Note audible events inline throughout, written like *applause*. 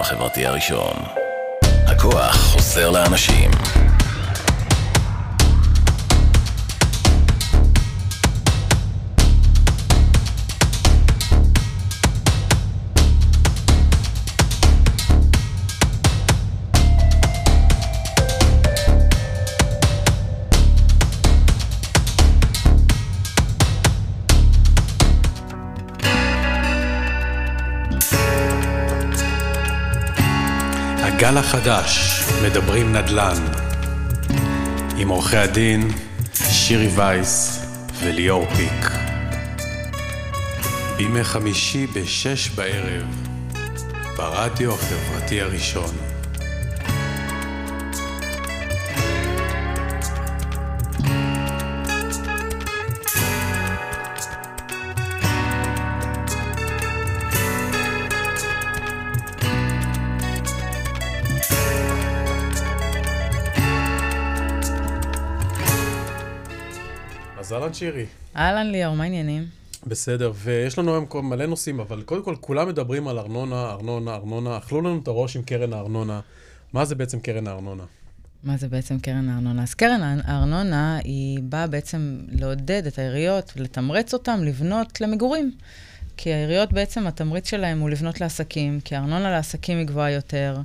החברתי הראשון. הכוח חוסר לאנשים. הגל החדש, מדברים נדל"ן, עם עורכי הדין שירי וייס וליאור פיק. בימי חמישי בשש בערב, ברדיו החברתי הראשון. אז אהלן שירי. אהלן ליאור, מה העניינים? בסדר, ויש לנו היום מלא נושאים, אבל קודם כל כולם מדברים על ארנונה, ארנונה, ארנונה. אכלו לנו את הראש עם קרן הארנונה. מה זה בעצם קרן הארנונה? מה זה בעצם קרן הארנונה? אז קרן הארנונה היא באה בעצם לעודד את העיריות, לתמרץ אותם לבנות למגורים. כי העיריות בעצם, התמריץ שלהם הוא לבנות לעסקים, כי הארנונה לעסקים היא גבוהה יותר,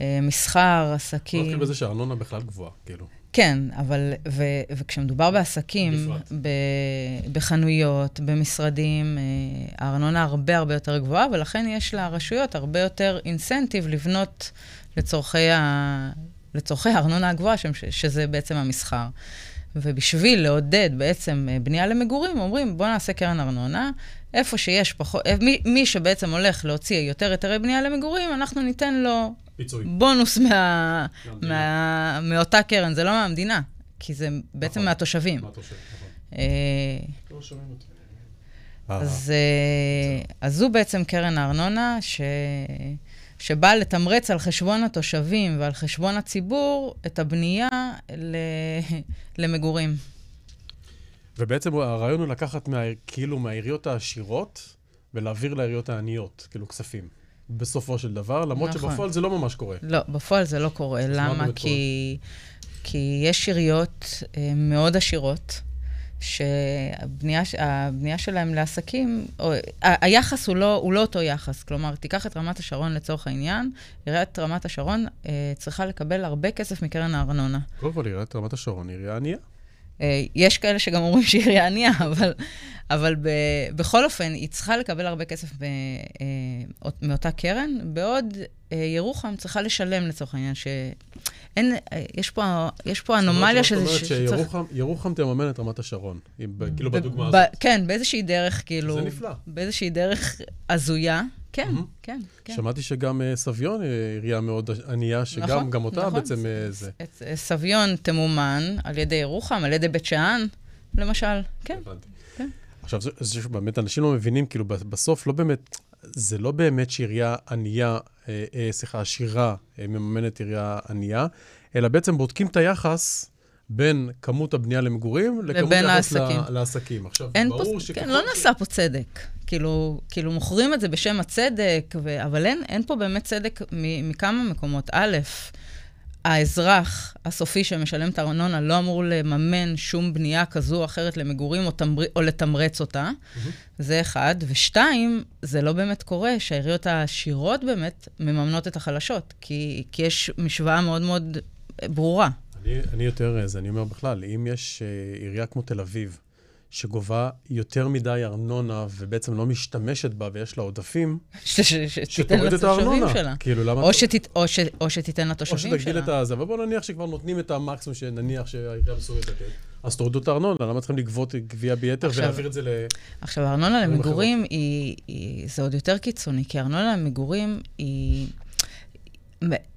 אה, מסחר, לא עסקים. נתחיל בזה שהארנונה בכלל גבוהה, כאילו. כן, אבל, ו, וכשמדובר בעסקים. ב, בחנויות, במשרדים, אה, הארנונה הרבה הרבה יותר גבוהה, ולכן יש לרשויות הרבה יותר אינסנטיב לבנות לצורכי, ה, לצורכי הארנונה הגבוהה, ש- שזה בעצם המסחר. ובשביל לעודד בעצם אה, בנייה למגורים, אומרים, בואו נעשה קרן ארנונה, איפה שיש פחות, מי, מי שבעצם הולך להוציא יותר היתרי בנייה למגורים, אנחנו ניתן לו פיצוי. בונוס מה. מה, מאותה קרן, זה לא מהמדינה, כי זה בעצם נכון. מהתושבים. מה אתה חושב? נכון. אה, לא שומעים אותי. אה, אז, אה, אז זו בעצם קרן הארנונה, ש... שבאה לתמרץ על חשבון התושבים ועל חשבון הציבור את הבנייה ל... למגורים. ובעצם הרעיון הוא לקחת מה, כאילו מהעיריות העשירות ולהעביר לעיריות העניות, כאילו כספים. בסופו של דבר, למרות נכון. שבפועל זה לא ממש קורה. לא, בפועל זה לא קורה. למה? כי, כי יש עיריות אה, מאוד עשירות, שהבנייה שלהם לעסקים, או, היחס הוא לא, הוא לא אותו יחס. כלומר, תיקח את רמת השרון לצורך העניין, עיריית רמת השרון אה, צריכה לקבל הרבה כסף מקרן הארנונה. קודם כל, עיריית רמת השרון היא עירייה ענייה. אה, יש כאלה שגם אומרים שהיא עירייה ענייה, אבל, אבל ב, בכל אופן, היא צריכה לקבל הרבה כסף ב, אה, מאותה קרן, בעוד אה, ירוחם צריכה לשלם לצורך העניין, שאין, אה, יש פה, יש פה אנומליה זאת שזה... אומרת שצריך- שירוחם תממן את רמת השרון, אם כאילו בדוגמה הזאת. כן, באיזושהי דרך, כאילו... זה נפלא. באיזושהי דרך הזויה. כן. כן, כן. שמעתי שגם אה, סביון היא עירייה מאוד ענייה, שגם נכון, גם אותה נכון. בעצם אה, זה. אה, סביון תמומן על ידי ירוחם, על ידי בית שאן, למשל. כן. הבנתי. כן. עכשיו, זה, זה שבאמת אנשים לא מבינים, כאילו, בסוף לא באמת, זה לא באמת שעירייה ענייה, אה, אה, סליחה, עשירה אה, מממנת עירייה ענייה, אלא בעצם בודקים את היחס בין כמות הבנייה למגורים לכמות היחס העסקים. ל- לעסקים. עכשיו, ברור פה, שככל כן, לא נעשה פה צדק. כאילו, כאילו מוכרים את זה בשם הצדק, ו... אבל אין, אין פה באמת צדק מ, מכמה מקומות. א', האזרח הסופי שמשלם את הארנונה לא אמור לממן שום בנייה כזו או אחרת למגורים או, תמר... או לתמרץ אותה. זה אחד. ושתיים, זה לא באמת קורה שהעיריות העשירות באמת מממנות את החלשות, כי, כי יש משוואה מאוד מאוד ברורה. אני, אני יותר, אז אני אומר בכלל, אם יש אה, עירייה כמו תל אביב, שגובה יותר מדי ארנונה ובעצם לא משתמשת בה ויש לה עודפים, *laughs* שתוריד את הארנונה. שלה. כאילו, למה... או, שתת, או, ש, או שתיתן או לתושבים שתגדיל שלה. את הזה, אבל בוא נניח שכבר נותנים את המקסימום שנניח שהעירייה מסוגלת לתת. אז תורידו את הארנונה, למה צריכים לגבות גבייה ביתר עכשיו- ולהעביר את זה ל... עכשיו, הארנונה למגורים היא, היא, זה עוד יותר קיצוני, כי הארנונה למגורים היא...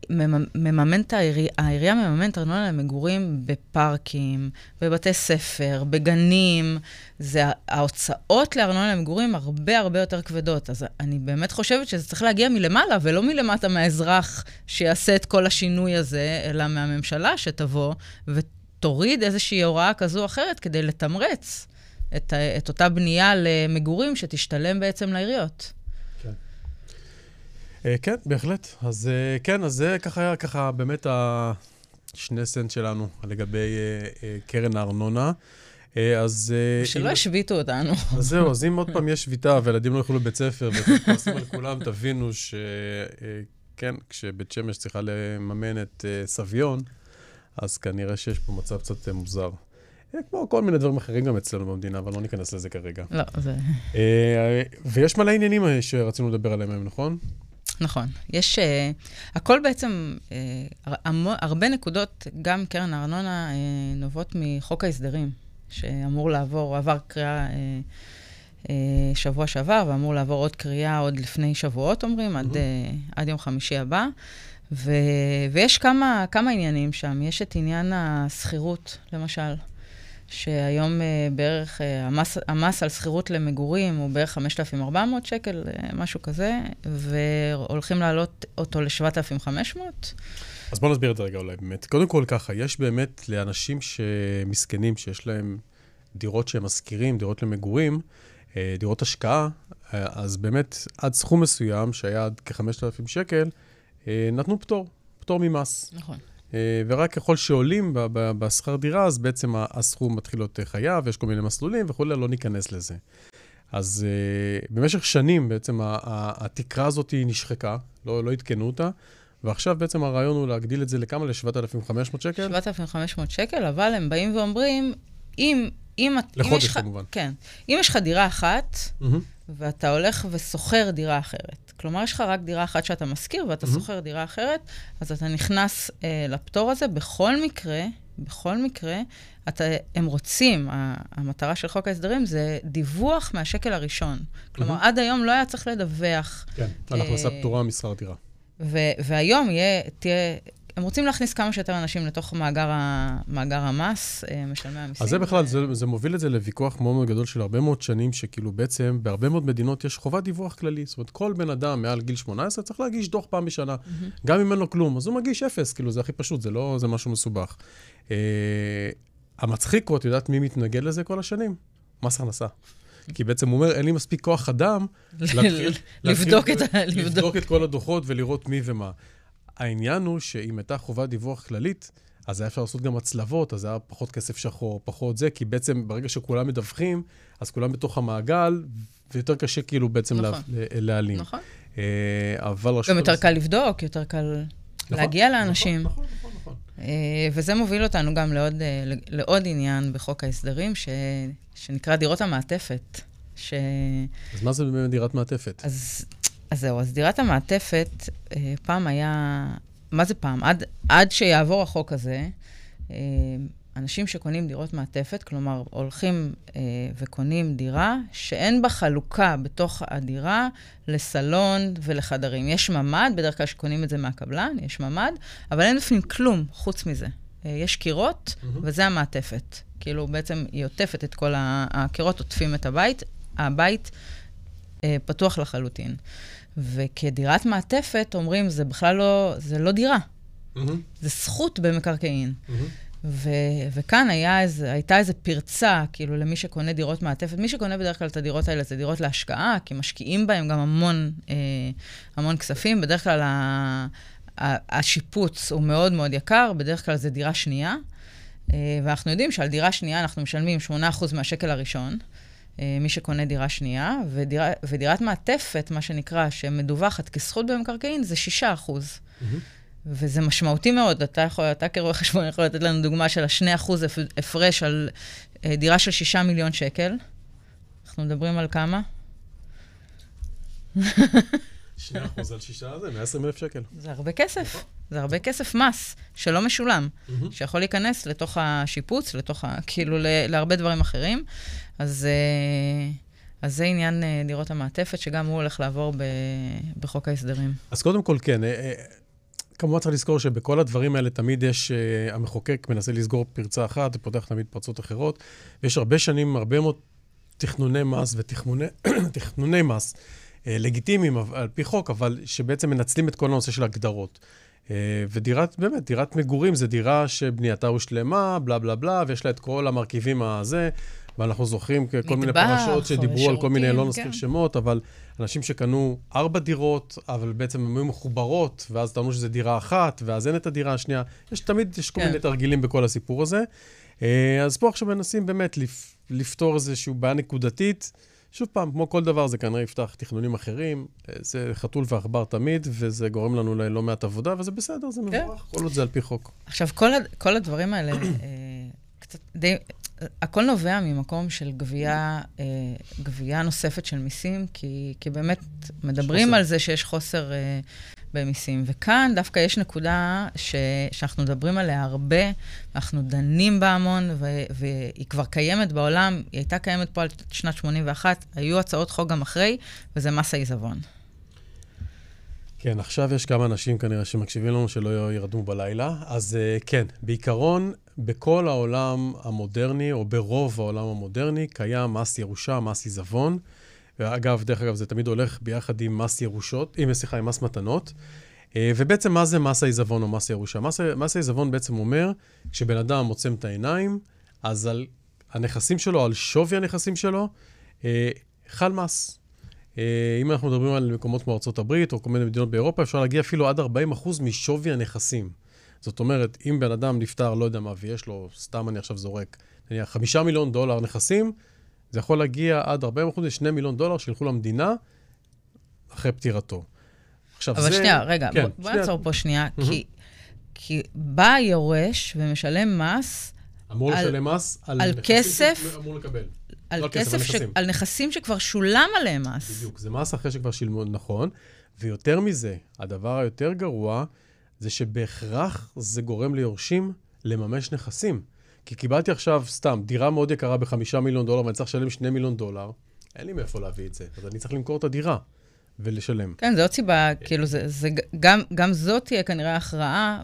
מממנת, העירייה, העירייה מממנת ארנונה למגורים בפארקים, בבתי ספר, בגנים. זה, ההוצאות לארנונה למגורים הרבה הרבה יותר כבדות. אז אני באמת חושבת שזה צריך להגיע מלמעלה, ולא מלמטה מהאזרח שיעשה את כל השינוי הזה, אלא מהממשלה שתבוא ותוריד איזושהי הוראה כזו או אחרת כדי לתמרץ את, את אותה בנייה למגורים שתשתלם בעצם לעיריות. אה, כן, בהחלט. אז אה, כן, אז זה ככה היה ככה באמת השני סנט שלנו לגבי אה, קרן הארנונה. אז... שלא אם- השביתו אותנו. אז זהו, אז אם עוד פעם יש שביתה וילדים לא ילכו לבית ספר ואתם כועסים על כולם, תבינו ש... אה, כן, כשבית שמש צריכה לממן את סביון, אז כנראה שיש פה מצב קצת מוזר. כמו כל מיני דברים אחרים גם אצלנו במדינה, אבל לא ניכנס לזה כרגע. לא, זה... ויש מלא עניינים שרצינו לדבר עליהם היום, נכון? נכון. יש... אה, הכל בעצם, המו- הרבה נקודות, גם קרן הארנונה, אה, נובעות מחוק ההסדרים, שאמור לעבור, עבר קריאה אה, אה, שבוע שעבר, ואמור לעבור עוד קריאה עוד לפני שבועות, אומרים, עד, אה, עד יום חמישי הבא. ו, ויש כמה, כמה עניינים שם. יש את עניין השכירות, למשל, שהיום אה, בערך, אה, המס, המס על שכירות למגורים הוא בערך 5,400 שקל, אה, משהו כזה, והולכים להעלות אותו ל-7,500. אז בואו נסביר את זה רגע אולי באמת. קודם כל ככה, יש באמת לאנשים שמסכנים, שיש להם דירות שהם משכירים, דירות למגורים, דירות השקעה, אז באמת עד סכום מסוים, שהיה עד כ-5,000 שקל, נתנו פטור, פטור ממס. נכון. אה, ורק ככל שעולים בשכר דירה, אז בעצם הסכום מתחיל להיות אה, חייב, יש כל מיני מסלולים וכולי, לא ניכנס לזה. אז uh, במשך שנים בעצם התקרה הזאת נשחקה, לא, לא עדכנו אותה, ועכשיו בעצם הרעיון הוא להגדיל את זה לכמה? ל-7,500 שקל? 7,500 שקל, אבל הם באים ואומרים, אם... אם, לחודש, יש כמובן. כן. אם יש לך דירה אחת, מהמם. ואתה הולך ושוכר דירה אחרת. כלומר, יש לך רק דירה אחת שאתה משכיר, ואתה Mhm. שוכר דירה אחרת, אז אתה נכנס אה, לפטור הזה. בכל מקרה, בכל מקרה, אתה, הם רוצים, ה- המטרה של חוק ההסדרים זה דיווח מהשקל הראשון. כלומר, Mhm. עד היום לא היה צריך לדווח. כן, על הכנסה אה, פטורה משכר דירה. ו- והיום יהיה, תהיה... הם רוצים להכניס כמה שיותר אנשים לתוך מאגר, ה- מאגר המס, אה, משלמי המיסים. אז זה בכלל, ו- זה, זה מוביל את זה לוויכוח מאוד מאוד גדול של הרבה מאוד שנים, שכאילו בעצם בהרבה מאוד מדינות יש חובת דיווח כללי. זאת אומרת, כל בן אדם מעל גיל 18 צריך להגיש דוח פעם בשנה. מהמם. גם אם אין לו כלום, אז הוא מגיש אפס, כאילו, זה הכי פשוט, זה לא, זה משהו מסובך. אה, המצחיק הוא, את יודעת מי מתנגד לזה כל השנים? מס הכנסה. כי בעצם הוא אומר, אין לי מספיק כוח אדם. *laughs* לבדוק את כל הדוחות ולראות מי ומה. העניין הוא שאם הייתה חובת דיווח כללית, אז היה אפשר לעשות גם הצלבות, אז היה פחות כסף שחור, פחות זה, כי בעצם ברגע שכולם מדווחים, אז כולם בתוך המעגל, ויותר קשה כאילו בעצם נכון. לה- להעלים. נכון. אה, אבל רשות... גם יותר קל לבדוק, יותר קל נכון, להגיע נכון, לאנשים. נכון, נכון, נכון. אה, וזה מוביל אותנו גם לעוד, אה, לעוד עניין בחוק ההסדרים, ש... שנקרא דירות המעטפת. ש... אז מה זה באמת דירת מעטפת? אז, אז זהו, אז דירת המעטפת, אה, פעם היה... מה זה פעם? עד, עד שיעבור החוק הזה, אה, אנשים שקונים דירות מעטפת, כלומר, הולכים אה, וקונים דירה שאין בה חלוקה בתוך הדירה לסלון ולחדרים. יש ממ"ד, בדרך כלל שקונים את זה מהקבלן, יש ממ"ד, אבל אין בפנים כלום חוץ מזה. אה, יש קירות, מהמם. וזה המעטפת. כאילו, בעצם היא עוטפת את כל ה... הקירות עוטפים את הבית, הבית אה, פתוח לחלוטין. וכדירת מעטפת, אומרים, זה בכלל לא, זה לא דירה, מהמם, זה זכות במקרקעין. מהמם. ו- וכאן היה איזה, הייתה איזו פרצה, כאילו, למי שקונה דירות מעטפת. מי שקונה בדרך כלל את הדירות האלה זה דירות להשקעה, כי משקיעים בהם גם המון, אה, המון כספים. בדרך כלל ה- ה- השיפוץ הוא מאוד מאוד יקר, בדרך כלל זה דירה שנייה. אה, ואנחנו יודעים שעל דירה שנייה אנחנו משלמים 8% מהשקל הראשון, מי שקונה דירה שנייה, ודירה, ודירת מעטפת, מה שנקרא, שמדווחת כזכות במקרקעין, זה 6%. מהמם. וזה משמעותי מאוד. אתה יכול, אתה כרואה חשבון יכול לתת לנו דוגמה של ה-2% הפרש על אה, דירה של 6 מיליון שקל. אנחנו מדברים על כמה? 2% על 6 זה 120 אלף שקל. זה הרבה כסף. זה הרבה כסף מס שלא משולם, מהמם. שיכול להיכנס לתוך השיפוץ, לתוך ה... כאילו, ל- להרבה דברים אחרים. אז, אה, אז זה עניין אה, דירות המעטפת, שגם הוא הולך לעבור ב, בחוק ההסדרים. אז קודם כל, כן. אה, אה, כמובן צריך לזכור שבכל הדברים האלה תמיד יש, אה, המחוקק מנסה לסגור פרצה אחת ופותח תמיד פרצות אחרות. ויש הרבה שנים, הרבה מאוד תכנוני מס ותכנוני *clears throat* מס אה, לגיטימיים על פי חוק, אבל שבעצם מנצלים את כל הנושא של הגדרות. אה, ודירת, באמת, דירת מגורים זה דירה שבנייתה הושלמה, בלה בלה בלה, ויש לה את כל המרכיבים הזה, ואנחנו זוכרים כל מיני פרשות שדיברו על כל מיני, שירותים, לא נזכיר כן. שמות, אבל אנשים שקנו ארבע דירות, אבל בעצם הן היו מחוברות, ואז טענו שזו דירה אחת, ואז אין את הדירה השנייה. יש תמיד, יש כל כן. מיני תרגילים בכל הסיפור הזה. אה, אז פה עכשיו מנסים באמת לפ- לפתור איזושהי בעיה נקודתית. שוב פעם, כמו כל דבר, זה כנראה יפתח תכנונים אחרים. אה, זה חתול ועכבר תמיד, וזה גורם לנו ללא מעט עבודה, וזה בסדר, זה כן. מבורך, כל עוד זה על פי חוק. עכשיו, כל, הד- כל הדברים האלה, אה, קצת די... הכל נובע ממקום של גבייה, אה, גבייה נוספת של מיסים, כי, כי באמת מדברים חוסר. על זה שיש חוסר במיסים. וכאן דווקא יש נקודה ש, שאנחנו מדברים עליה הרבה, אנחנו דנים בה המון, ו, והיא כבר קיימת בעולם, היא הייתה קיימת פה על שנת 81, היו הצעות חוק גם אחרי, וזה מס העיזבון. כן, עכשיו יש כמה אנשים כנראה שמקשיבים לנו שלא ירדמו בלילה. אז uh, כן, בעיקרון, בכל העולם המודרני, או ברוב העולם המודרני, קיים מס ירושה, מס עיזבון. ואגב, דרך אגב, זה תמיד הולך ביחד עם מס ירושות, עם, סליחה, עם מס מתנות. Uh, ובעצם, מה זה מס העיזבון או מס ירושה? מס, מס העיזבון בעצם אומר, כשבן אדם עוצם את העיניים, אז על הנכסים שלו, על שווי הנכסים שלו, uh, חל מס. אה, אם אנחנו מדברים על מקומות כמו ארה"ב או כל מיני מדינות באירופה, אפשר להגיע אפילו עד 40% משווי הנכסים. זאת אומרת, אם בן אדם נפטר, לא יודע מה, ויש לו, סתם אני עכשיו זורק, נניח 5 מיליון דולר נכסים, זה יכול להגיע עד 40% ל-2 מיליון דולר שילכו למדינה אחרי פטירתו. עכשיו, אבל זה... שנייה, רגע, כן, בוא, בוא שנייה. נעצור פה שנייה, כי, כי בא היורש ומשלם מס אמור על- לשלם מס על, על כסף- שהוא אמור לקבל. על לא כסף, כסף, ש... על נכסים שכבר שולם עליהם מס. בדיוק, זה מס אחרי שכבר שילמו, נכון. ויותר מזה, הדבר היותר גרוע, זה שבהכרח זה גורם ליורשים לממש נכסים. כי קיבלתי עכשיו, סתם, דירה מאוד יקרה בחמישה מיליון דולר, ואני צריך לשלם שני מיליון דולר, אין לי מאיפה להביא את זה. אז אני צריך למכור את הדירה ולשלם. כן, זו עוד סיבה, כאילו, זה, זה, גם, גם זאת תהיה כנראה הכרעה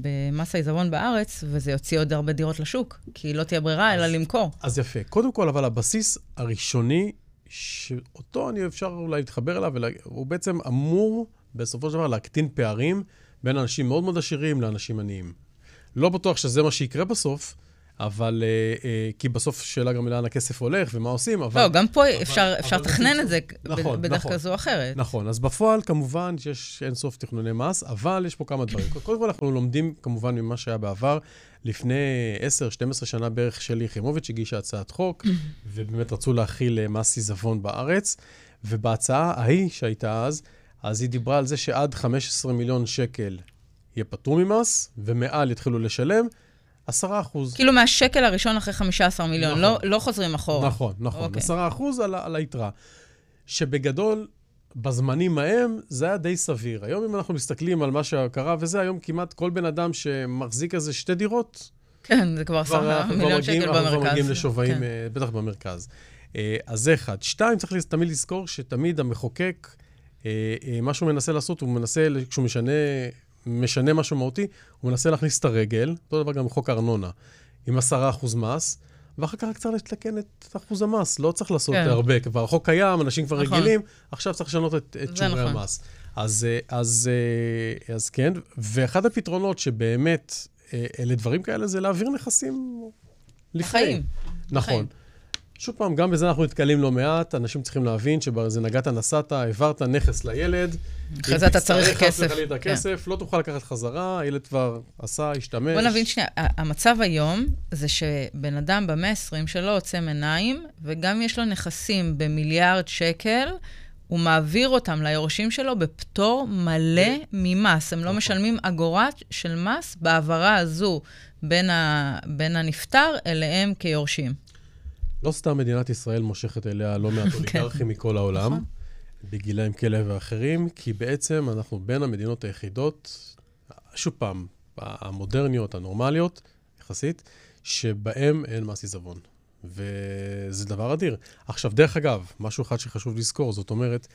במס העיזבון בארץ, וזה יוציא עוד הרבה דירות לשוק, כי לא תהיה ברירה אלא למכור. אז יפה. קודם כל, אבל הבסיס הראשוני, שאותו אני אפשר אולי להתחבר אליו, ולה... הוא בעצם אמור בסופו של דבר להקטין פערים בין אנשים מאוד מאוד עשירים לאנשים עניים. לא בטוח שזה מה שיקרה בסוף, אבל... אה, אה, כי בסוף שאלה גם לאן הכסף הולך ומה עושים, אבל... לא, גם פה אבל- אפשר אפשר אבל לתכנן את זה נכון, בדרך נכון. כזו או אחרת. נכון, אז בפועל כמובן שיש אין סוף תכנוני מס, אבל יש פה כמה דברים. *coughs* קודם כל אנחנו לומדים כמובן ממה שהיה בעבר. לפני 10-12 שנה בערך שלי יחימוביץ' הגישה הצעת חוק, *coughs* ובאמת רצו להכיל אה, מס עיזבון בארץ, ובהצעה ההיא שהייתה אז, אז היא דיברה על זה שעד 15 מיליון שקל יהיה פטור ממס, ומעל יתחילו לשלם 10 אחוז. כאילו מהשקל הראשון אחרי 15 מיליון, נכון. לא, לא חוזרים אחורה. נכון, נכון. אוקיי. 10 אחוז על, על היתרה. שבגדול, בזמנים ההם, זה היה די סביר. היום, אם אנחנו מסתכלים על מה שקרה, וזה היום כמעט כל בן אדם שמחזיק איזה שתי דירות, כן, זה כבר כבר מיליון שקל אנחנו כבר במרכז. מגיעים לשווים, כן. אה, בטח במרכז. אה, אז זה אחד. שתיים, צריך תמיד לזכור שתמיד המחוקק, אה, מה שהוא מנסה לעשות, הוא מנסה, כשהוא משנה, משנה משהו מהותי, הוא מנסה להכניס את הרגל, אותו דבר גם בחוק הארנונה, עם 10% מס, ואחר כך רק צריך לתקן את אחוז המס, לא צריך לעשות כן. הרבה, כבר החוק קיים, אנשים כבר נכון. רגילים, עכשיו צריך לשנות את, את שומרי נכון. המס. אז, אה, אז, אה, אז כן, ואחד הפתרונות שבאמת, אה, אלה דברים כאלה, זה להעביר נכסים לפני. לחיים. נכון. לחיים. שוב פעם, גם בזה אנחנו נתקלים לא מעט, אנשים צריכים להבין שבזה נגעת, נסעת, העברת נכס לילד. אחרי אם זה אתה צריך תצטרך חס כסף. וחלילה כן. כסף, לא תוכל לקחת חזרה, הילד כבר עשה, השתמש. בוא נבין שנייה, המצב היום זה שבן אדם במאה ה-20 שלו עוצם עיניים, וגם יש לו נכסים במיליארד שקל, הוא מעביר אותם ליורשים שלו בפטור מלא ממס. הם לא נכון. משלמים אגורה של מס בהעברה הזו בין, ה... בין הנפטר אליהם כיורשים. לא סתם מדינת ישראל מושכת אליה לא מעט *laughs* אוליגרכים מכל העולם, כן. נכון. בגילאים כאלה ואחרים, כי בעצם אנחנו בין המדינות היחידות, שוב פעם, המודרניות, הנורמליות, יחסית, שבהם אין מס עיזבון. וזה דבר אדיר. עכשיו, דרך אגב, משהו אחד שחשוב לזכור, זאת אומרת,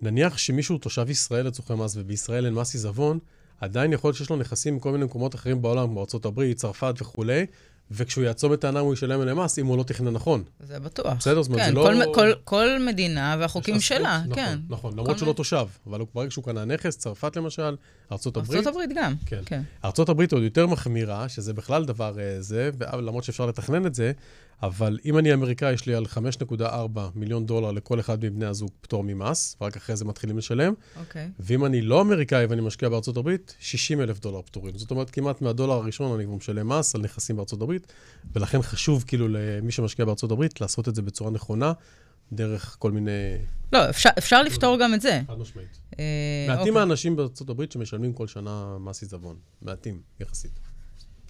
נניח שמישהו תושב ישראל לצורכי מס ובישראל אין מס עיזבון, עדיין יכול להיות שיש לו נכסים מכל מיני מקומות אחרים בעולם, כמו ארה"ב, צרפת וכולי, וכשהוא את העיניים הוא ישלם עליהם מס אם הוא לא תכנן נכון. זה בטוח. בסדר? זאת אומרת, כן, זה לא... כל, מ- כל, כל מדינה והחוקים שלה, זכות, כן. נכון, נכון, למרות שהוא מ- לא תושב, אבל ברגע שהוא קנה נכס, צרפת למשל, ארצות הברית, ארצות הברית גם. כן. כן. ארצות הברית עוד יותר מחמירה, שזה בכלל דבר אה, זה, למרות שאפשר לתכנן את זה, אבל אם אני אמריקאי, יש לי על 5.4 מיליון דולר לכל אחד מבני הזוג פטור ממס, ורק אחרי זה מתחילים לשלם. אוקיי. ואם אני לא אמריקאי ואני משקיע בארצות הברית, 60 אלף דולר פטורים. זאת אומרת, כמעט מהדולר הראשון אני כבר משלם מס על נכסים בארצות הברית, ולכן חשוב כאילו למי שמשקיע בארצות הברית לעשות את זה בצורה נכונה, דרך כל מיני... לא, אפשר, אפשר לפתור גם את זה. חד משמעית. אה, מעטים אוקיי. האנשים בארצות הברית שמשלמים כל שנה מס עיזבון. מעטים, יחסית.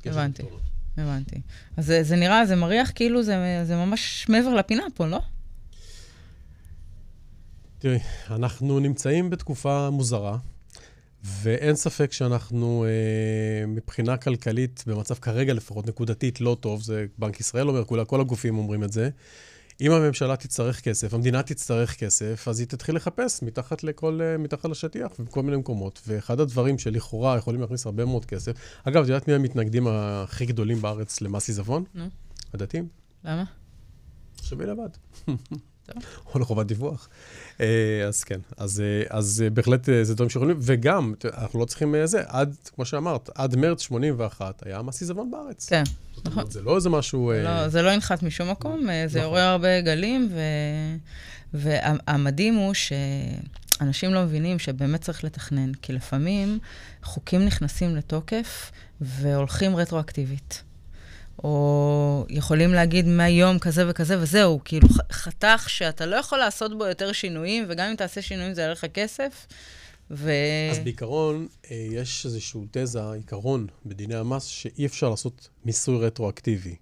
הבנתי. הבנתי. אז זה, זה נראה, זה מריח כאילו זה, זה ממש מעבר לפינה פה, לא? תראי, אנחנו נמצאים בתקופה מוזרה, ואין ספק שאנחנו אה, מבחינה כלכלית, במצב כרגע לפחות נקודתית לא טוב, זה בנק ישראל אומר, כולה, כל הגופים אומרים את זה. אם הממשלה תצטרך כסף, המדינה תצטרך כסף, אז היא תתחיל לחפש מתחת לכל, אה, מתחת לשטיח ובכל מיני מקומות. ואחד הדברים שלכאורה יכולים להכניס הרבה מאוד כסף, אגב, את יודעת מי המתנגדים הכי גדולים בארץ למס עיזבון? נו. הדתיים. למה? שווה לבד. *laughs* או לחובת דיווח. אה, אז כן, אז, אה, אז אה, בהחלט זה דברים שיכולים, וגם, אנחנו לא צריכים זה, עד, כמו שאמרת, עד מרץ 81 היה מס עיזבון בארץ. כן. זאת אומרת, זה לא איזה משהו... לא, זה לא ינחת משום מקום, זה נכון. עורר הרבה גלים, ו... והמדהים הוא שאנשים לא מבינים שבאמת צריך לתכנן, כי לפעמים חוקים נכנסים לתוקף והולכים רטרואקטיבית. או יכולים להגיד מהיום כזה וכזה וזהו, כאילו חתך שאתה לא יכול לעשות בו יותר שינויים, וגם אם תעשה שינויים זה יעלה לך כסף. ו... אז בעיקרון, אה, יש איזשהו תזה, עיקרון בדיני המס, שאי אפשר לעשות מיסוי רטרואקטיבי.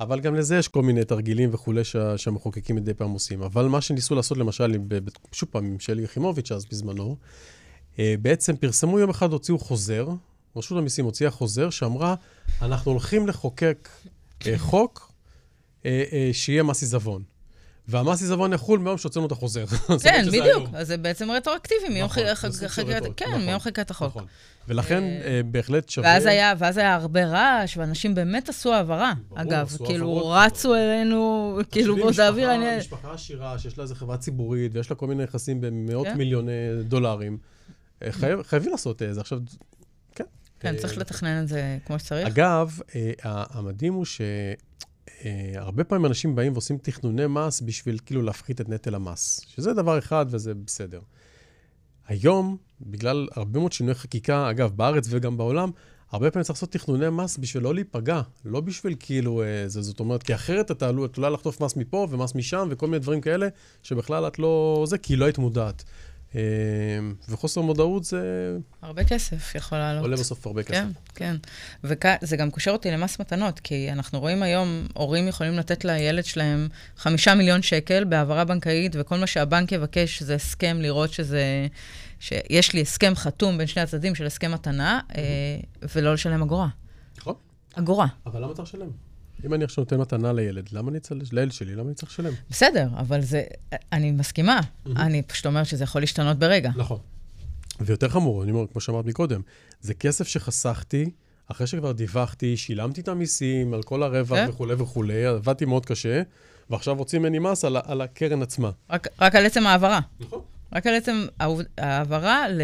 אבל גם לזה יש כל מיני תרגילים וכולי שה, שהמחוקקים מדי פעם עושים. אבל מה שניסו לעשות, למשל, שוב פעם, עם שלי יחימוביץ' אז בזמנו, אה, בעצם פרסמו יום אחד, הוציאו חוזר, רשות המיסים הוציאה חוזר שאמרה, אנחנו הולכים לחוקק אה, חוק אה, אה, שיהיה מס עיזבון. והמס עיזבון יחול מיום שהוצאנו את החוזר. *laughs* כן, בדיוק. אז זה בעצם רטרואקטיבי, מיום נכון, חקיקת... כן, נכון, חקיקת החוק. נכון. ולכן אה, אה, בהחלט שווה... ואז היה, הרבה רעש, ואנשים באמת עשו העברה. אגב, כאילו. רצו אלינו, כאילו, באותו האוויר, משפחה- עשירה שיש לה איזה חברה ציבורית, ויש לה כל מיני נכסים במאות כן. מיליוני דולרים. אה, חייב- חייבים לעשות את זה. עכשיו, כן. אה, צריך לתכנן את זה כמו שצריך. אגב, אה, המדהים הוא שהרבה פעמים אנשים באים ועושים תכנוני מס בשביל כאילו להפחית את נטל המס, שזה דבר אחד וזה בסדר. היום, בגלל הרבה מאוד שינויי חקיקה, אגב, בארץ וגם בעולם, הרבה פעמים צריך לעשות תכנוני מס בשביל לא להיפגע, לא בשביל כאילו, אה, זה, זאת אומרת, כי אחרת אתה עלול- את עלולה לחטוף מס מפה ומס משם וכל מיני דברים כאלה, שבכלל את לא... זה, כי לא היית מודעת. אה, וחוסר מודעות זה הרבה כסף יכול לעלות. עולה בסוף הרבה כסף. כן, כן. וזה גם קושר אותי למס מתנות, כי אנחנו רואים היום, הורים יכולים לתת לילד שלהם חמישה מיליון שקל בהעברה בנקאית, וכל מה שהבנק יבקש זה הסכם, לראות שזה... שיש לי הסכם חתום בין שני הצדדים של הסכם מתנה, אה, ולא לשלם אגורה. נכון. אגורה. אבל למה צריך לשלם? אם אני עכשיו נותן מתנה לילד, למה אני צריך, לילד שלי, למה אני צריך לשלם? בסדר, אבל זה... אני מסכימה. אני פשוט אומרת שזה יכול להשתנות ברגע. נכון. ויותר חמור, אני אומר, כמו שאמרת מקודם, זה כסף שחסכתי, אחרי שכבר דיווחתי, שילמתי את המיסים על כל הרווח כן. וכולי וכולי, עבדתי מאוד קשה, ועכשיו רוצים ממני מס על, על הקרן עצמה. רק, רק על עצם ההעברה. נכון. רק על עצם ההעברה ל...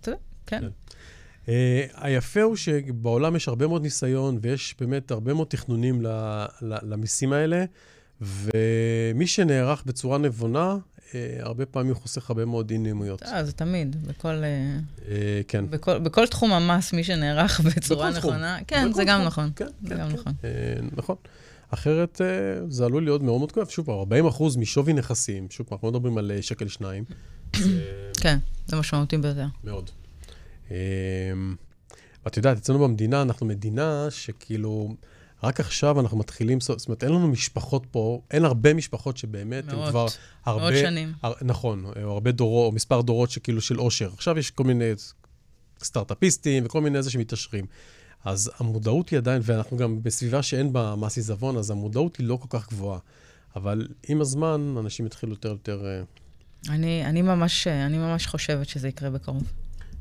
אתה יודע, כן. כן. Uh, היפה הוא שבעולם יש הרבה מאוד ניסיון, ויש באמת הרבה מאוד תכנונים ל, ל, למיסים האלה, ומי שנערך בצורה נבונה, uh, הרבה פעמים חוסך הרבה מאוד אי נעימויות. אה, זה תמיד, בכל, Uh, כן. בכל, בכל תחום המס, מי שנערך בצורה בכל תחום. נכונה. כן, בכל זה גם תחום. נכון. כן, זה כן, גם כן. נכון. אה, נכון. אחרת זה עלול להיות מאוד מאוד כואב. שוב פעם, 40 אחוז משווי נכסים, שוב פעם, אנחנו לא מדברים על שקל שניים, זה *coughs* כן, זה משמעותי ביותר. מאוד. אה, ואת יודעת, אצלנו במדינה, אנחנו מדינה שכאילו, רק עכשיו אנחנו מתחילים, זאת אומרת, אין לנו משפחות פה, אין הרבה משפחות שבאמת, הם מאות, כבר הרבה... מאות שנים. הר, נכון, או הרבה דורות, או מספר דורות שכאילו של עושר. עכשיו יש כל מיני סטארט-אפיסטים וכל מיני איזה שמתעשרים. אז המודעות היא עדיין, ואנחנו גם בסביבה שאין בה מס עיזבון, אז המודעות היא לא כל כך גבוהה. אבל עם הזמן, אנשים יתחילו יותר ויותר... אה, אני, אני, ממש, אני ממש חושבת שזה יקרה בקרוב.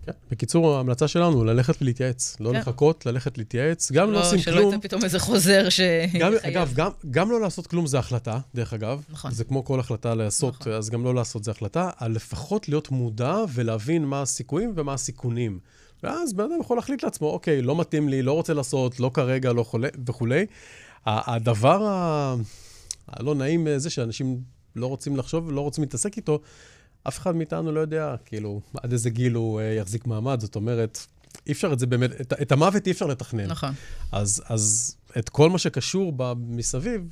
כן. בקיצור, ההמלצה שלנו, ללכת ולהתייעץ. לא כן. לחכות, ללכת להתייעץ. גם לא עושים שלא כלום. יצא פתאום איזה חוזר ש... גם, אגב, גם, גם לא לעשות כלום זה החלטה, דרך אגב. נכון. זה כמו כל החלטה לעשות, נכון. אז גם לא לעשות זה החלטה, לפחות להיות מודע ולהבין מה הסיכויים ומה הסיכונים. ואז בן אדם יכול להחליט לעצמו, אוקיי, לא מתאים לי, לא רוצה לעשות, לא כרגע, לא חולה, וכולי. הדבר ה- הלא נעים זה שאנשים לא רוצים לחשוב ולא רוצים להתעסק איתו, אף אחד מאיתנו לא יודע, כאילו, עד איזה גיל הוא אה, יחזיק מעמד. זאת אומרת, אי אפשר את זה באמת, את, את המוות אי אפשר לתכנן. נכון. אז, אז את כל מה שקשור ב, מסביב,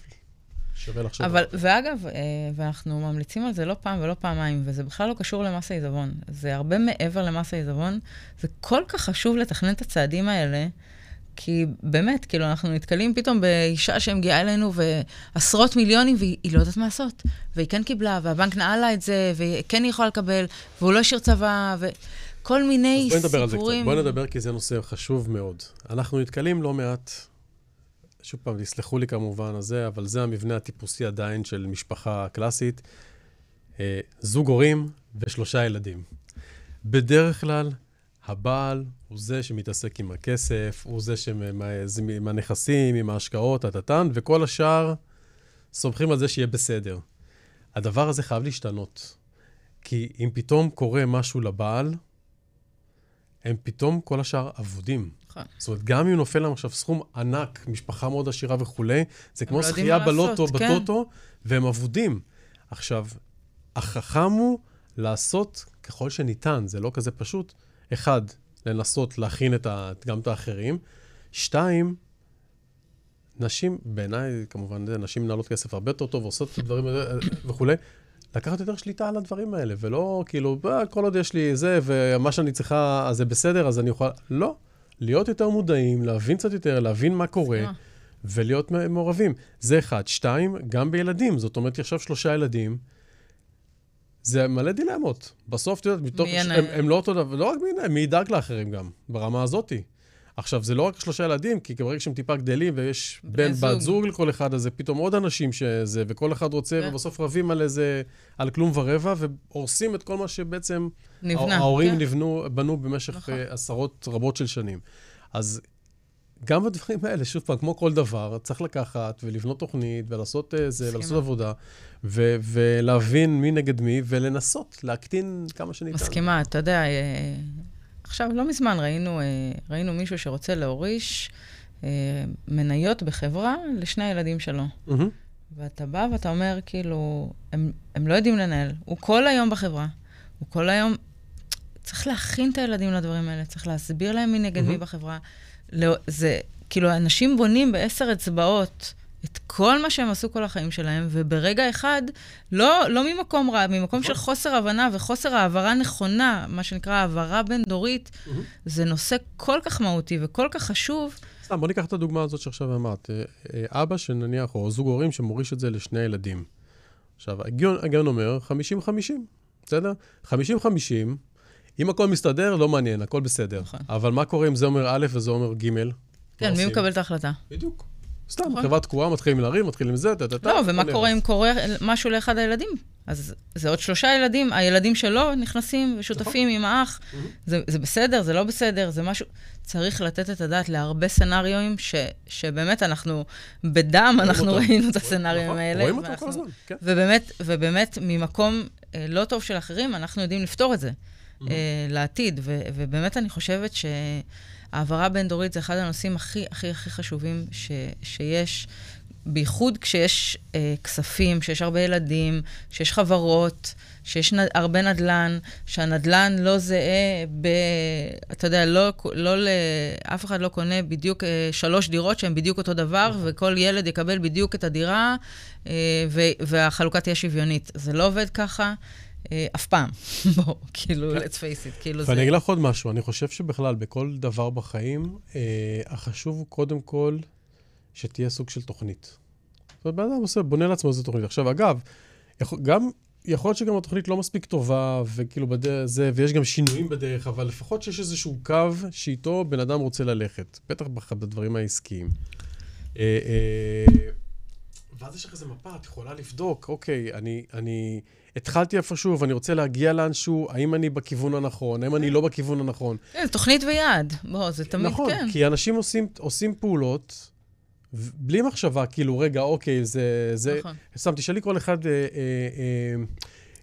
שווה לחשוב. אבל, ואגב, אה, ואנחנו ממליצים על זה לא פעם ולא פעמיים, וזה בכלל לא קשור למס העיזבון. זה הרבה מעבר למס העיזבון. זה כל כך חשוב לתכנן את הצעדים האלה, כי באמת, כאילו, אנחנו נתקלים פתאום באישה שמגיעה אלינו ועשרות מיליונים, והיא לא יודעת מה לעשות. והיא כן קיבלה, והבנק נעל לה את זה, והיא כן יכולה לקבל, והוא לא השאיר צבא, וכל מיני אז בואי נדבר סיפורים. על זה קצת. בואי נדבר, כי זה נושא חשוב מאוד. אנחנו נתקלים לא מעט, שוב פעם, תסלחו לי כמובן על זה, אבל זה המבנה הטיפוסי עדיין של משפחה קלאסית. אה, זוג הורים ושלושה ילדים. בדרך כלל, הבעל הוא זה שמתעסק עם הכסף, הוא זה שמ- זה עם הנכסים, עם ההשקעות, הטטן, וכל השאר סומכים על זה שיהיה בסדר. הדבר הזה חייב להשתנות. כי אם פתאום קורה משהו לבעל, הם פתאום כל השאר אבודים. נכון. זאת אומרת, גם אם נופל להם עכשיו סכום ענק, משפחה מאוד עשירה וכולי, זה כמו לא זכייה בלוטו, כן. בטוטו, והם אבודים. עכשיו, החכם הוא לעשות ככל שניתן, זה לא כזה פשוט. אחד, לנסות להכין את ה, גם את האחרים. שתיים, נשים, בעיניי, כמובן, נשים מנהלות כסף הרבה יותר טוב, עושות את הדברים האלה וכולי. לקחת יותר שליטה על הדברים האלה, ולא כאילו, "אה, כל עוד יש לי זה, ומה שאני צריכה, אז זה בסדר, אז אני יכול... לא. להיות יותר מודעים, להבין קצת יותר, להבין מה קורה. ולהיות מעורבים. זה אחד. שתיים, גם בילדים. זאת אומרת, עכשיו שלושה ילדים, זה מלא דילמות. בסוף, את יודעת, מתוך... מי ינהל? הם, הם לא אותו דבר, לא רק מי ינהל, מי ידאג לאחרים גם, ברמה הזאתי. עכשיו, זה לא רק שלושה ילדים, כי ברגע שהם טיפה גדלים ויש בן, בת זוג. זוג לכל אחד, אז זה פתאום עוד אנשים שזה, וכל אחד רוצה, כן. ובסוף רבים על איזה, על כלום ורבע, והורסים את כל מה שבעצם נבנה. ההורים כן. נבנו, בנו במשך נכון. אה, עשרות רבות של שנים. אז גם בדברים האלה, שוב פעם, כמו כל דבר, צריך לקחת ולבנות תוכנית ולעשות אה, זה, מסכימה. לעשות עבודה, ו- ולהבין מי נגד מי, ולנסות להקטין כמה שניתן. מסכימה, אתה יודע, אה, עכשיו, לא מזמן ראינו, אה, ראינו מישהו שרוצה להוריש אה, מניות בחברה לשני הילדים שלו. מהמם. ואתה בא ואתה אומר, כאילו, הם, הם לא יודעים לנהל. הוא כל היום בחברה. הוא כל היום... צריך להכין את הילדים לדברים האלה, צריך להסביר להם מי נגד מי מהמם. בחברה. לא, זה, כאילו, אנשים בונים בעשר אצבעות את כל מה שהם עשו כל החיים שלהם, וברגע אחד, לא, לא ממקום רע, ממקום של חוסר הבנה וחוסר העברה נכונה, מה שנקרא העברה בין-דורית. זה נושא כל כך מהותי וכל כך חשוב. סתם, בוא ניקח את הדוגמה הזאת שעכשיו אמרת. אה, אה, אבא שנניח, או זוג הורים שמוריש את זה לשני ילדים. עכשיו, הגיון, הגיון אומר 50-50, בסדר? 50-50, אם הכל מסתדר, לא מעניין, הכל בסדר. נכון. אבל מה קורה אם זה אומר א' וזה אומר ג'? מה כן, מי? מקבל את ההחלטה? בדיוק. סתם, נכון. חברה תקועה, מתחילים לריב, מתחילים זה, טה-טה-טה. לא, ומה קורה. אם קורה משהו לאחד הילדים? אז זה עוד שלושה ילדים, הילדים שלו נכנסים ושותפים נכון. עם האח. זה, זה בסדר, זה לא בסדר, זה משהו... צריך לתת את הדעת להרבה סצנריואים ש, שבאמת אנחנו, בדם אנחנו אותם. ראינו את רואים- הסצנריואים נכון, האלה. רואים אותם ואנחנו- כל הזמן, כן. ובאמת, ובאמת, ממקום אה, לא טוב של אחרים, אנחנו יודעים לפתור את זה אה, לעתיד. ו, ובאמת, אני חושבת שהעברה בין-דורית זה אחד הנושאים הכי הכי הכי חשובים ש, שיש, בייחוד כשיש אה, כספים, שיש הרבה ילדים, שיש חברות, שיש נ, הרבה נדל"ן, שהנדל"ן לא זהה ב... אתה יודע, לא, לא ל... אף אחד לא קונה בדיוק אה, שלוש דירות שהן בדיוק אותו דבר, וכל ילד יקבל בדיוק את הדירה, אה, ו, והחלוקה תהיה שוויונית. זה לא עובד ככה. אה, אף פעם. *laughs* בוא, כאילו, let's face it, כאילו זה... ואני אגיד לך עוד משהו, אני חושב שבכלל, בכל דבר בחיים, אה, החשוב הוא קודם כל שתהיה סוג של תוכנית. זאת אומרת, בן אדם עושה, בונה לעצמו איזה תוכנית. עכשיו, אגב, יכול, גם, יכול להיות שגם התוכנית לא מספיק טובה, וכאילו בדרך זה, ויש גם שינויים בדרך, אבל לפחות שיש איזשהו קו שאיתו בן אדם רוצה ללכת, בטח בדברים העסקיים. אה, אה, ואז יש לך איזה מפה, את יכולה לבדוק, אוקיי, אני, אני התחלתי איפשהו ואני רוצה להגיע לאנשהו, האם אני בכיוון הנכון, האם אני לא בכיוון הנכון. כן, תוכנית ויעד. בוא, זה תמיד נכון, כן. כי אנשים עושים, עושים פעולות בלי מחשבה, כאילו, רגע, אוקיי, זה... זה... נכון. סתם, תשאלי כל אחד, אה, אה, אה,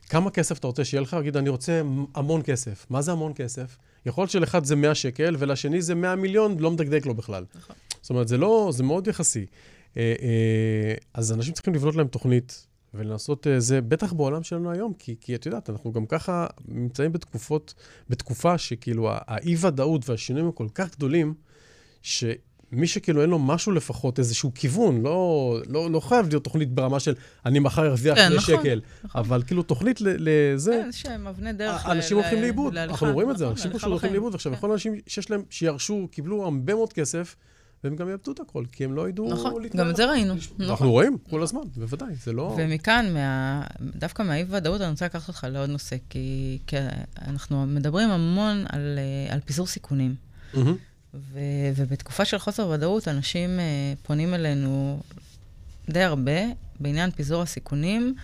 כמה כסף אתה רוצה שיהיה לך? תגיד, אני רוצה המון כסף. מה זה המון כסף? יכול להיות שלאחד זה 100 שקל, ולשני זה 100 מיליון, לא מדקדק לו בכלל. נכון. זאת אומרת, זה לא, זה מאוד יחסי. אה, אה, אז אנשים צריכים לבנות להם תוכנית ולנסות אה, זה, בטח בעולם שלנו היום, כי, כי את יודעת, אנחנו גם ככה נמצאים בתקופות, בתקופה שכאילו האי-ודאות והשינויים הם כל כך גדולים, שמי שכאילו אין לו משהו לפחות, איזשהו כיוון, לא, לא, לא חייב להיות תוכנית ברמה של אני מחר ארוויח כן, שני נכון, שקל, נכון. אבל כאילו תוכנית לזה, כן, איזשהם אבני דרך. אנשים ל- הולכים לאיבוד. אנחנו רואים את זה, נכון, אנשים פשוט הולכים. לאיבוד. עכשיו, כן. יכול אנשים שיש להם, שירשו, קיבלו הרבה מאוד כסף, והם גם יאבדו את הכל, כי הם לא ידעו נכון, להתנהל. גם את זה ראינו. נכון. אנחנו רואים כל הזמן, בוודאי, זה לא... ומכאן, מה, דווקא מהאי-ודאות, אני רוצה לקחת אותך לעוד נושא, כי, כי אנחנו מדברים המון על, אה, על פיזור סיכונים. מהמם. ו, ובתקופה של חוסר ודאות, אנשים אה, פונים אלינו די הרבה בעניין פיזור הסיכונים,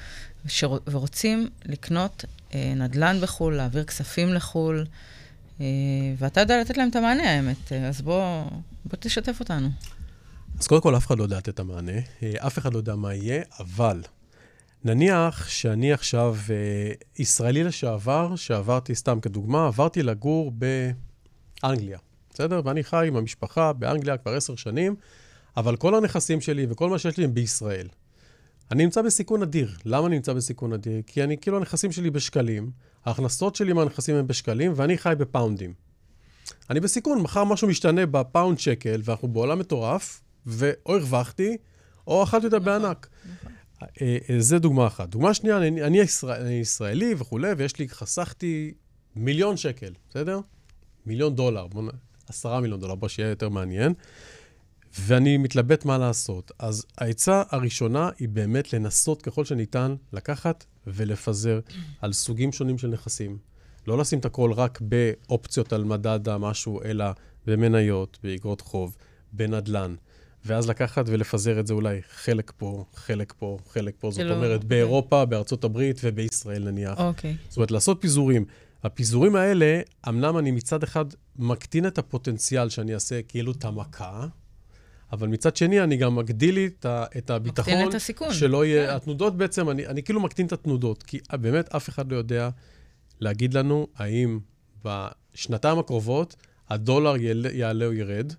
שר, ורוצים לקנות אה, נדל"ן בחו"ל, להעביר כספים לחו"ל, ואתה יודע לתת להם את המענה, האמת. אה, אז בוא, בוא תשתף אותנו. אז קודם כל, אף אחד לא יודע לתת את המענה, אה, אף אחד לא יודע מה יהיה, אבל נניח שאני עכשיו אה, ישראלי לשעבר, שעברתי, סתם כדוגמה, עברתי לגור באנגליה, בסדר? ואני חי עם המשפחה באנגליה כבר עשר שנים, אבל כל הנכסים שלי וכל מה שיש לי הם בישראל. אני נמצא בסיכון אדיר. למה אני נמצא בסיכון אדיר? כי אני, כאילו, הנכסים שלי בשקלים, ההכנסות שלי מהנכסים הם בשקלים, ואני חי בפאונדים. אני בסיכון, מחר משהו משתנה בפאונד שקל, ואנחנו בעולם מטורף, ואו הרווחתי, או אכלתי אותה בענק. אה, אה, זה דוגמה אחת. דוגמה שנייה, אני, אני, ישראל, אני ישראלי וכולי, ויש לי, חסכתי מיליון שקל, בסדר? מיליון דולר, בוא נ... עשרה מיליון דולר, בוא שיהיה יותר מעניין. ואני מתלבט מה לעשות. אז העצה הראשונה היא באמת לנסות ככל שניתן לקחת ולפזר על סוגים שונים של נכסים. לא לשים את הכל רק באופציות על מדד המשהו, אלא במניות, באגרות חוב, בנדל"ן. ואז לקחת ולפזר את זה אולי חלק פה, חלק פה, חלק פה. זאת כאילו, אומרת. באירופה, בארצות הברית ובישראל נניח. אוקיי. זאת אומרת, לעשות פיזורים. הפיזורים האלה, אמנם אני מצד אחד מקטין את הפוטנציאל שאני אעשה כאילו את המכה, אבל מצד שני, אני גם מגדיל לי את הביטחון. מקטין את הסיכון. שלא יהיה... כן. התנודות בעצם, אני, אני כאילו מקטין את התנודות, כי באמת אף אחד לא יודע להגיד לנו האם בשנתיים הקרובות הדולר יעלה, יעלה או ירד,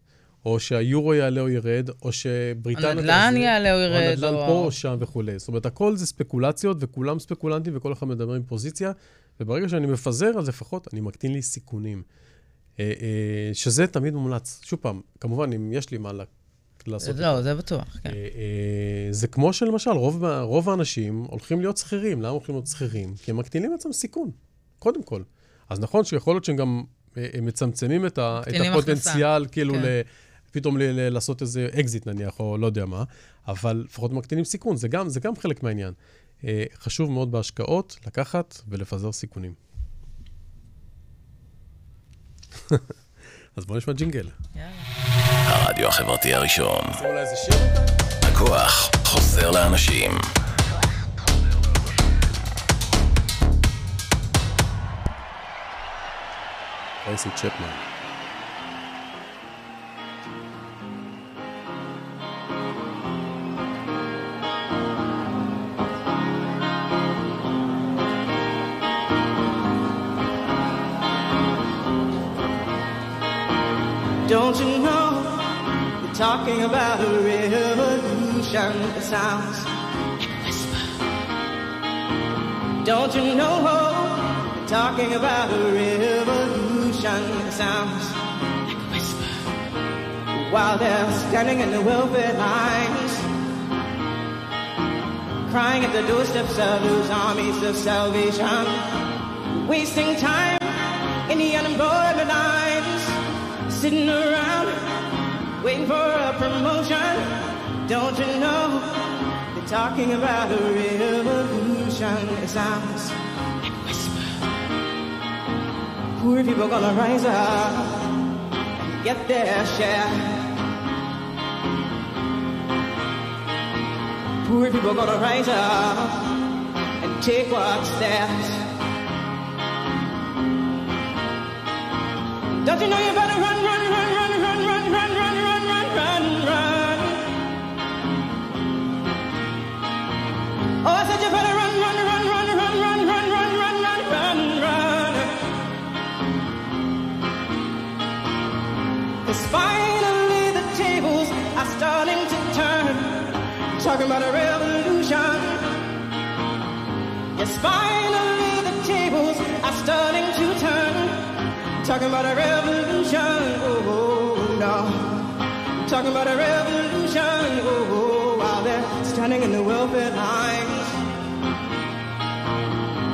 או שהיורו יעלה או ירד, או שבריטניה... הנדל"ן יעלה או או ירד. הנדל"ן או- פה או שם וכולי. זאת אומרת, הכל זה ספקולציות, וכולם ספקולנטים, וכל אחד מדבר עם פוזיציה, וברגע שאני מפזר, אז לפחות אני מקטין לי סיכונים. אה, אה, שזה תמיד מומלץ. שוב פעם, כמובן, אם יש לי מה לה- לעשות... לא, זה בטוח, כן. אה, אה, זה כמו שלמשל, רוב, רוב האנשים הולכים להיות שכירים. למה הולכים להיות שכירים? כי הם מקטינים לעצמם סיכון, קודם כל. אז נכון שיכול להיות שהם גם אה, מצמצמים את, ה, את הפוטנציאל, כאילו, כן. ל, פתאום ל, ל, לעשות איזה אקזיט נניח, או לא יודע מה, אבל לפחות מקטינים סיכון, זה גם, זה גם חלק מהעניין. אה, חשוב מאוד בהשקעות לקחת ולפזר סיכונים. *laughs* אז בואו נשמע ג'ינגל. יאללה. הרדיו החברתי הראשון. הכוח חוזר לאנשים. טרייסי צ'פמן. Talking about a revolution that sounds like whisper? Don't you know you're talking about a revolution that sounds like a whisper? While they're standing in the welfare lines, crying at the doorsteps of those armies of salvation, wasting time in the unemployment lines sitting around promotion. Don't you know they're talking about a revolution? It sounds like a whisper. Poor people gonna rise up and get their share. Poor people gonna rise up and take what's theirs. Don't you know you better run, talking about a revolution. Yes, finally the tables are starting to turn. Talking about a revolution. Oh, oh no. Talking about a revolution. Oh, oh, while they're standing in the welfare lines.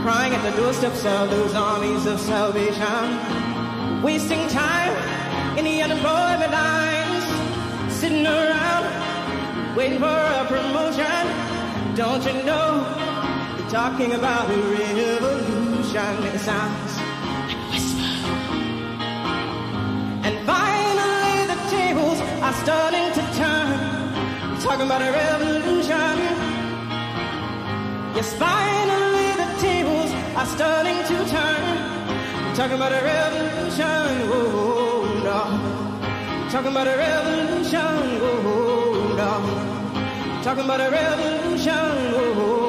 Crying at the doorsteps of those armies of salvation. Wasting time in the unemployment lines. Sitting around waiting for a promotion. Don't you know? They're talking about a revolution. It sounds like a whisper. And finally, the tables are starting to turn. They're talking about a revolution. Yes, finally, the tables are starting to turn. They're talking about a revolution. Oh, no. Talking about a revolution, oh Talking about a revolution, oh, oh.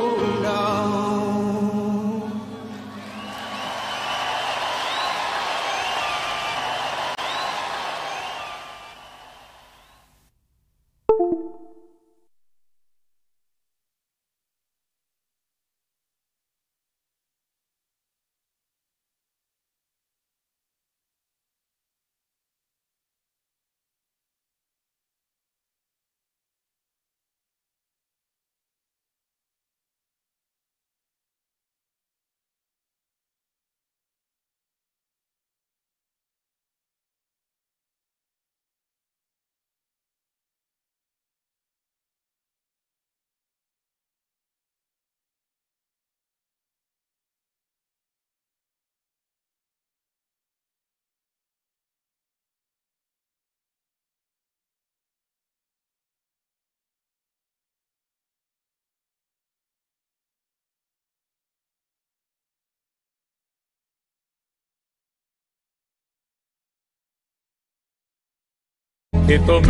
Que tomé